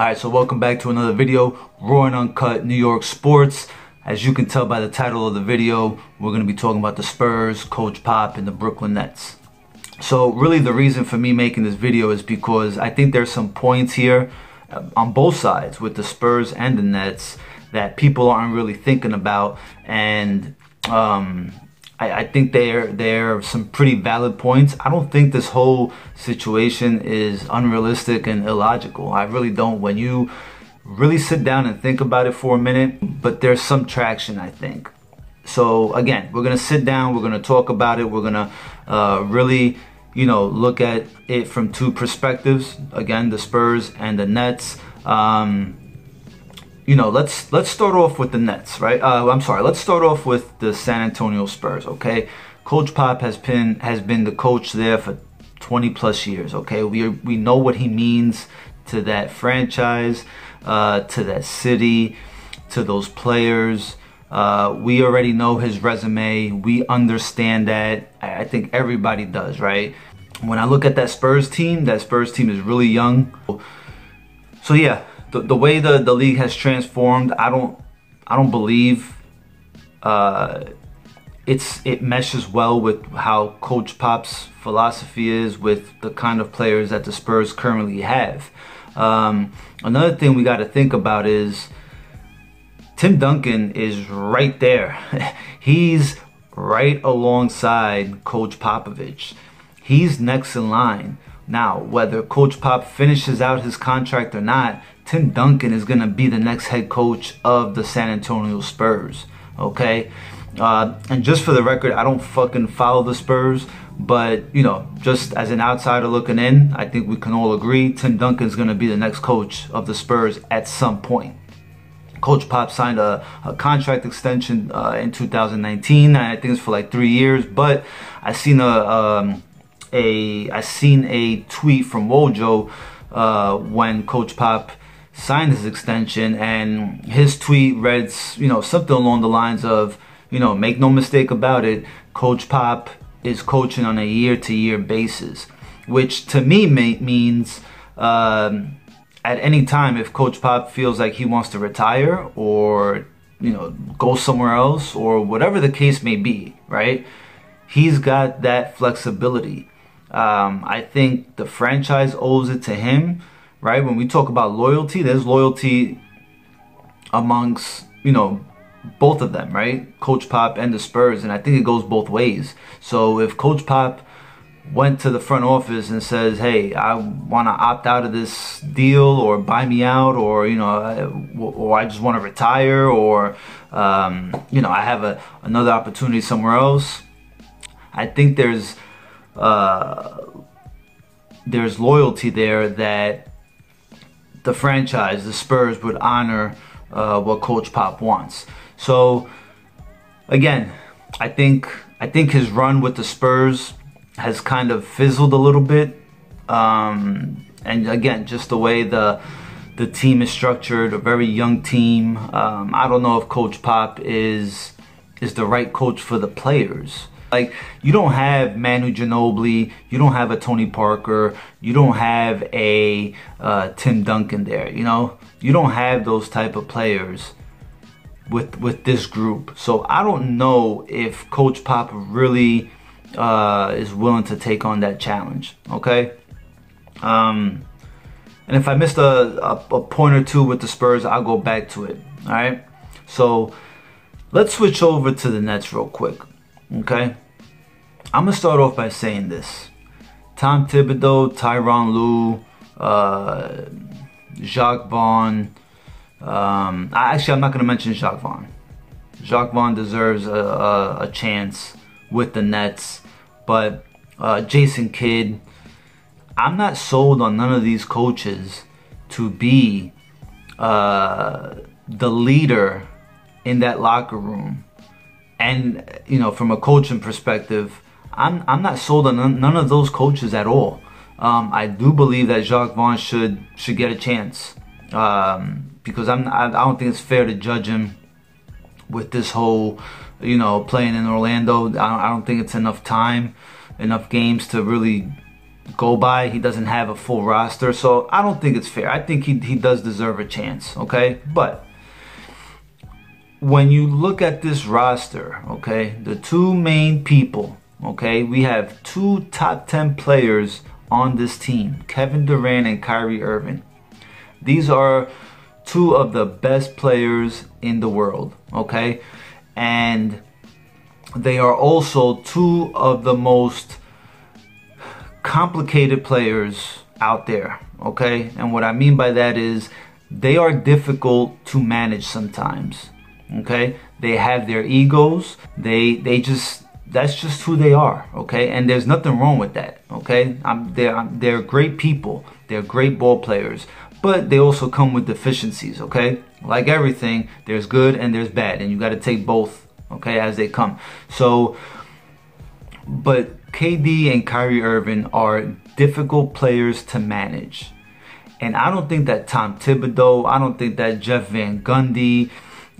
Alright, so welcome back to another video, Raw and Uncut New York Sports. As you can tell by the title of the video, we're going to be talking about the Spurs, Coach Pop, and the Brooklyn Nets. So really the reason for me making this video is because I think there's some points here uh, on both sides with the Spurs and the Nets that people aren't really thinking about and um, I, I there are some pretty valid points. I don't think this whole situation is unrealistic and illogical. I really don't. When you really sit down and think about it for a minute, but there's some traction, I think. So again, we're gonna sit down. We're gonna talk about it. We're gonna uh, really, you know, look at it from two perspectives. Again, the Spurs and the Nets. Um, you know, let's let's start off with the Nets, right? Uh, I'm sorry, let's start off with the San Antonio Spurs, okay? Coach Pop has been has been the coach there for 20 plus years, okay? We are, we know what he means to that franchise, uh, to that city, to those players. Uh, we already know his resume. We understand that. I think everybody does, right? When I look at that Spurs team, that Spurs team is really young. So yeah, the, the way the, the league has transformed, I don't I don't believe uh, it's it meshes well with how Coach Pop's philosophy is with the kind of players that the Spurs currently have. Um, another thing we got to think about is Tim Duncan is right there. He's right alongside Coach Popovich. He's next in line. Now, whether Coach Pop finishes out his contract or not, Tim Duncan is going to be the next head coach of the San Antonio Spurs. Okay? Uh, and just for the record, I don't fucking follow the Spurs, but you know, just as an outsider looking in, I think we can all agree Tim Duncan is going to be the next coach of the Spurs at some point. Coach Pop signed a, a contract extension uh, in 2019. I think it's for like three years, but I seen a um, a I seen a tweet from Wojo uh, when Coach Pop signed his extension and his tweet reads, you know, something along the lines of, you know, make no mistake about it, Coach Pop is coaching on a year-to-year basis, which to me means um, at any time if Coach Pop feels like he wants to retire or you know go somewhere else or whatever the case may be, right? He's got that flexibility. Um, I think the franchise owes it to him right? When we talk about loyalty, there's loyalty amongst, you know, both of them, right? Coach Pop and the Spurs, and I think it goes both ways. So if Coach Pop went to the front office and says, "Hey, I want to opt out of this deal, or buy me out, or you know, or I just want to retire, or um, you know, I have a another opportunity somewhere else," I think there's uh, there's loyalty there that the franchise, the Spurs, would honor uh, what Coach Pop wants. So again, I think I think his run with the Spurs has kind of fizzled a little bit. Um, and again, just the way the the team is structured, a very young team. Um, I don't know if Coach Pop is is the right coach for the players. Like you don't have Manu Ginobili, you don't have a Tony Parker, you don't have a uh, Tim Duncan there. You know, you don't have those type of players with with this group. So I don't know if Coach Pop really uh, is willing to take on that challenge. Okay. Um, and if I missed a, a, a point or two with the Spurs, I'll go back to it. All right. So let's switch over to the Nets real quick. Okay? I'm going to start off by saying this. Tom Thibodeau, Tyronn Lue, uh, Jacque Vaughn. Um, actually, I'm not going to mention Jacque Vaughn. Jacque Vaughn deserves a, a, a chance with the Nets. But uh, Jason Kidd, I'm not sold on none of these coaches to be uh, the leader in that locker room and you know, from a coaching perspective, I'm I'm not sold on none, of those coaches at all. Um, I do believe that Jacque Vaughn should should get a chance um, because I'm I, I don't think it's fair to judge him with this whole you know playing in Orlando. I don't, I don't think it's enough time, enough games to really go by. He doesn't have a full roster, so I don't think it's fair. I think he, he does deserve a chance, okay? But when you look at this roster, okay, the two main people, okay, we have two top 10 players on this team Kevin Durant and Kyrie Irving. These are two of the best players in the world, okay? And they are also two of the most complicated players out there, okay? And what I mean by that is they are difficult to manage sometimes, okay? They have their egos. They they just that's just who they are, okay? And there's nothing wrong with that, okay? I'm, they're, I'm, they're great people. They're great ball players, but they also come with deficiencies, okay? Like everything, there's good and there's bad, and you got to take both, okay, as they come. So, but KD and Kyrie Irving are difficult players to manage. And I don't think that Tom Thibodeau, I don't think that Jeff Van Gundy,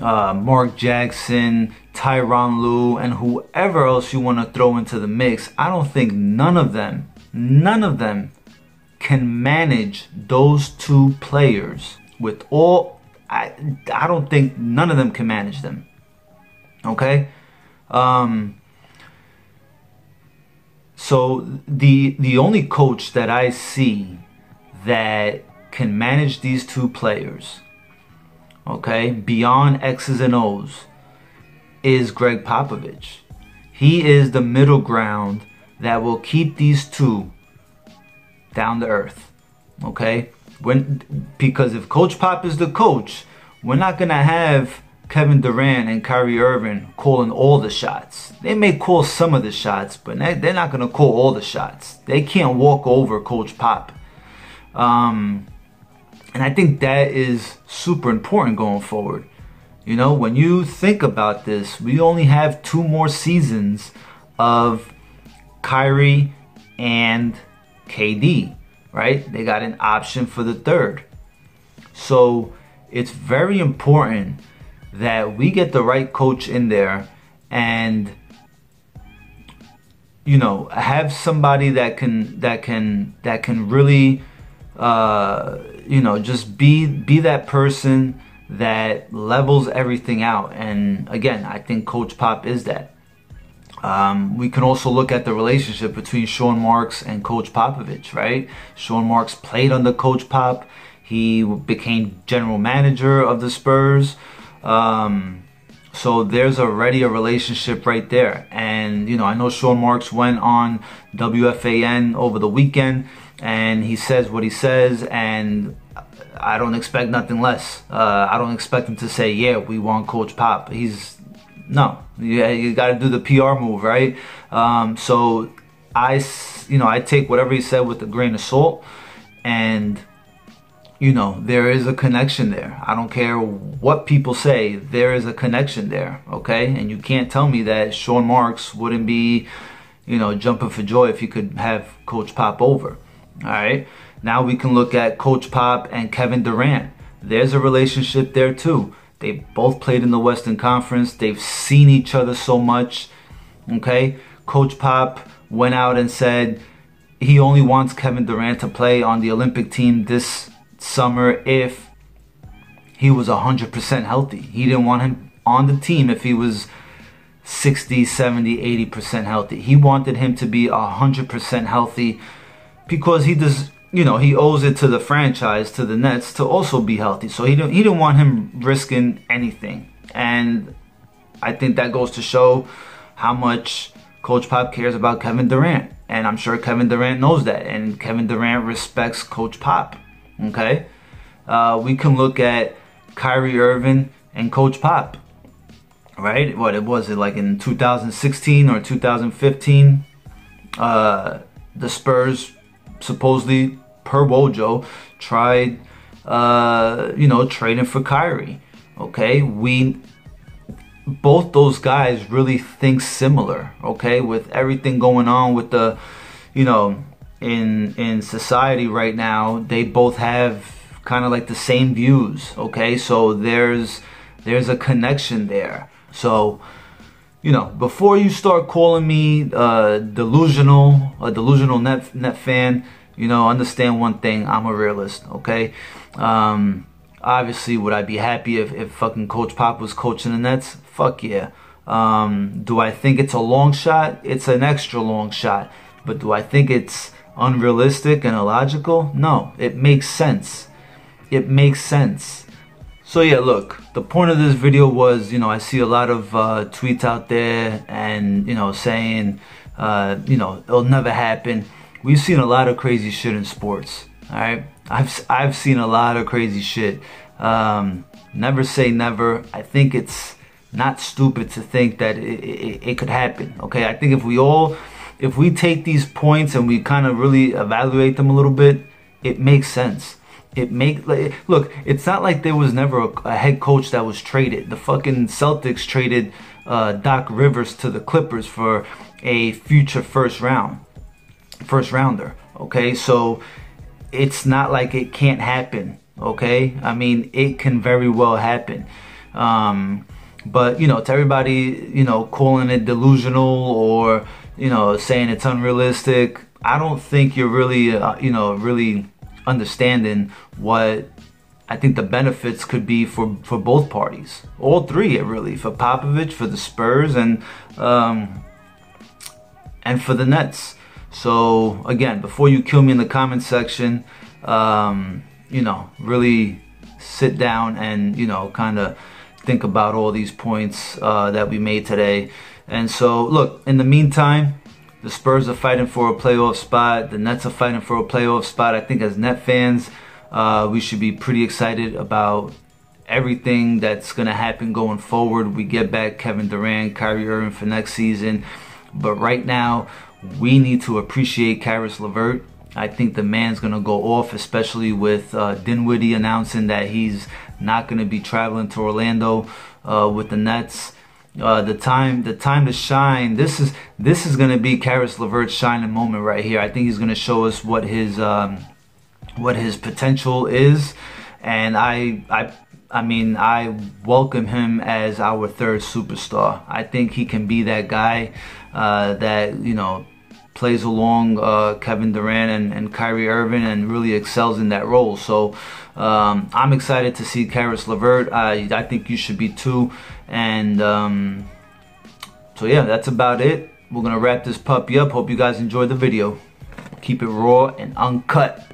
uh, Mark Jackson, Tyronn Lue, and whoever else you want to throw into the mix, I don't think none of them, none of them can manage those two players with all. I, I don't think none of them can manage them. Okay? Um, so the the only coach that I see that can manage these two players, okay, beyond X's and O's, is Gregg Popovich. He is the middle ground that will keep these two down to earth. Okay? When because if Coach Pop is the coach, we're not gonna have Kevin Durant and Kyrie Irving calling all the shots. They may call some of the shots, but they're not to call all the shots. They can't walk over Coach Pop. Um, and I think that is super important going forward. You know, when you think about this, we only have two more seasons of Kyrie and KD, right? They got an option for the third. So it's very important that we get the right coach in there and you know have somebody that can that can that can really uh, you know just be be that person that levels everything out and again i think coach pop is that um, we can also look at the relationship between Sean Marks and Coach Popovich, right? Sean Marks played under Coach Pop. He became general manager of the Spurs. Um, so there's already a relationship right there. And, you know, I know Sean Marks went on WFAN over the weekend and he says what he says and I don't expect nothing less. Uh, I don't expect him to say, yeah, we want Coach Pop. He's, no, you, you got to do the PR move, right? Um, so I, you know, I take whatever he said with a grain of salt and you know, there is a connection there. I don't care what people say, there is a connection there, okay? And you can't tell me that Sean Marks wouldn't be, you know, jumping for joy if he could have Coach Pop over, all right? Now we can look at Coach Pop and Kevin Durant. There's a relationship there too. They've both played in the Western Conference, they've seen each other so much, okay? Coach Pop went out and said he only wants Kevin Durant to play on the Olympic team this summer if he was 100% healthy. He didn't want him on the team if he was 60, 70, 80% healthy. He wanted him to be 100% healthy because he does, you know, he owes it to the franchise, to the Nets to also be healthy. So he didn't, he didn't want him risking anything. And I think that goes to show how much Coach Pop cares about Kevin Durant. And I'm sure Kevin Durant knows that. And Kevin Durant respects Coach Pop. Okay, uh, we can look at Kyrie Irving and Coach Pop. Right? What it was it like in 2016 or 2015? Uh, the Spurs supposedly, per Wojo, tried, uh, you know, trading for Kyrie. Okay, we both those guys really think similar. Okay, with everything going on with the, you know, in in society right now, they both have kind of like the same views. Okay, so there's there's a connection there. So you know, before you start calling me uh, delusional, a delusional net net fan, you know, understand one thing: I'm a realist. Okay. Um, obviously, would I be happy if, if fucking Coach Pop was coaching the Nets? Fuck yeah. Um, do I think it's a long shot? It's an extra long shot. But do I think it's unrealistic and illogical? No, it makes sense. It makes sense. So yeah, look, the point of this video was, you know, I see a lot of uh, tweets out there and, you know, saying, uh, you know, it'll never happen. We've seen a lot of crazy shit in sports, all right? I've, I've seen a lot of crazy shit. Um, never say never. I think it's not stupid to think that it, it, it could happen, okay? I think if we all, if we take these points and we kind of really evaluate them a little bit, it makes sense. It make like, look it's not like there was never a, a, head coach that was traded. The fucking celtics traded uh, doc rivers to the clippers for a future first round first rounder okay? So it's not like it can't happen okay? I mean it can very well happen. Um, but you know to everybody you know calling it delusional or you know saying it's unrealistic i don't think you're really uh, you know really understanding what I think the benefits could be for, for both parties. All three, really. For Popovich, for the Spurs, and um, and for the Nets. So, again, before you kill me in the comment section, um, you know, really sit down and, you know, kind of think about all these points uh, that we made today. And so, look, in the meantime, the Spurs are fighting for a playoff spot. The Nets are fighting for a playoff spot. I think as Net fans, uh, we should be pretty excited about everything that's going to happen going forward. We get back Kevin Durant, Kyrie Irving for next season. But right now, we need to appreciate Caris LeVert. I think the man's going to go off, especially with uh, Dinwiddie announcing that he's not going to be traveling to Orlando uh, with the Nets uh, the time the time to shine. This is this is gonna be Caris LeVert's shining moment right here. I think he's gonna show us what his um, what his potential is, and I I I mean I welcome him as our third superstar. I think he can be that guy uh, that you know plays along uh, Kevin Durant and, and Kyrie Irving and really excels in that role. So um, I'm excited to see Caris LeVert. I, I think you should be too. And um, so yeah, that's about it. We're gonna wrap this puppy up. Hope you guys enjoyed the video. Keep it raw and uncut.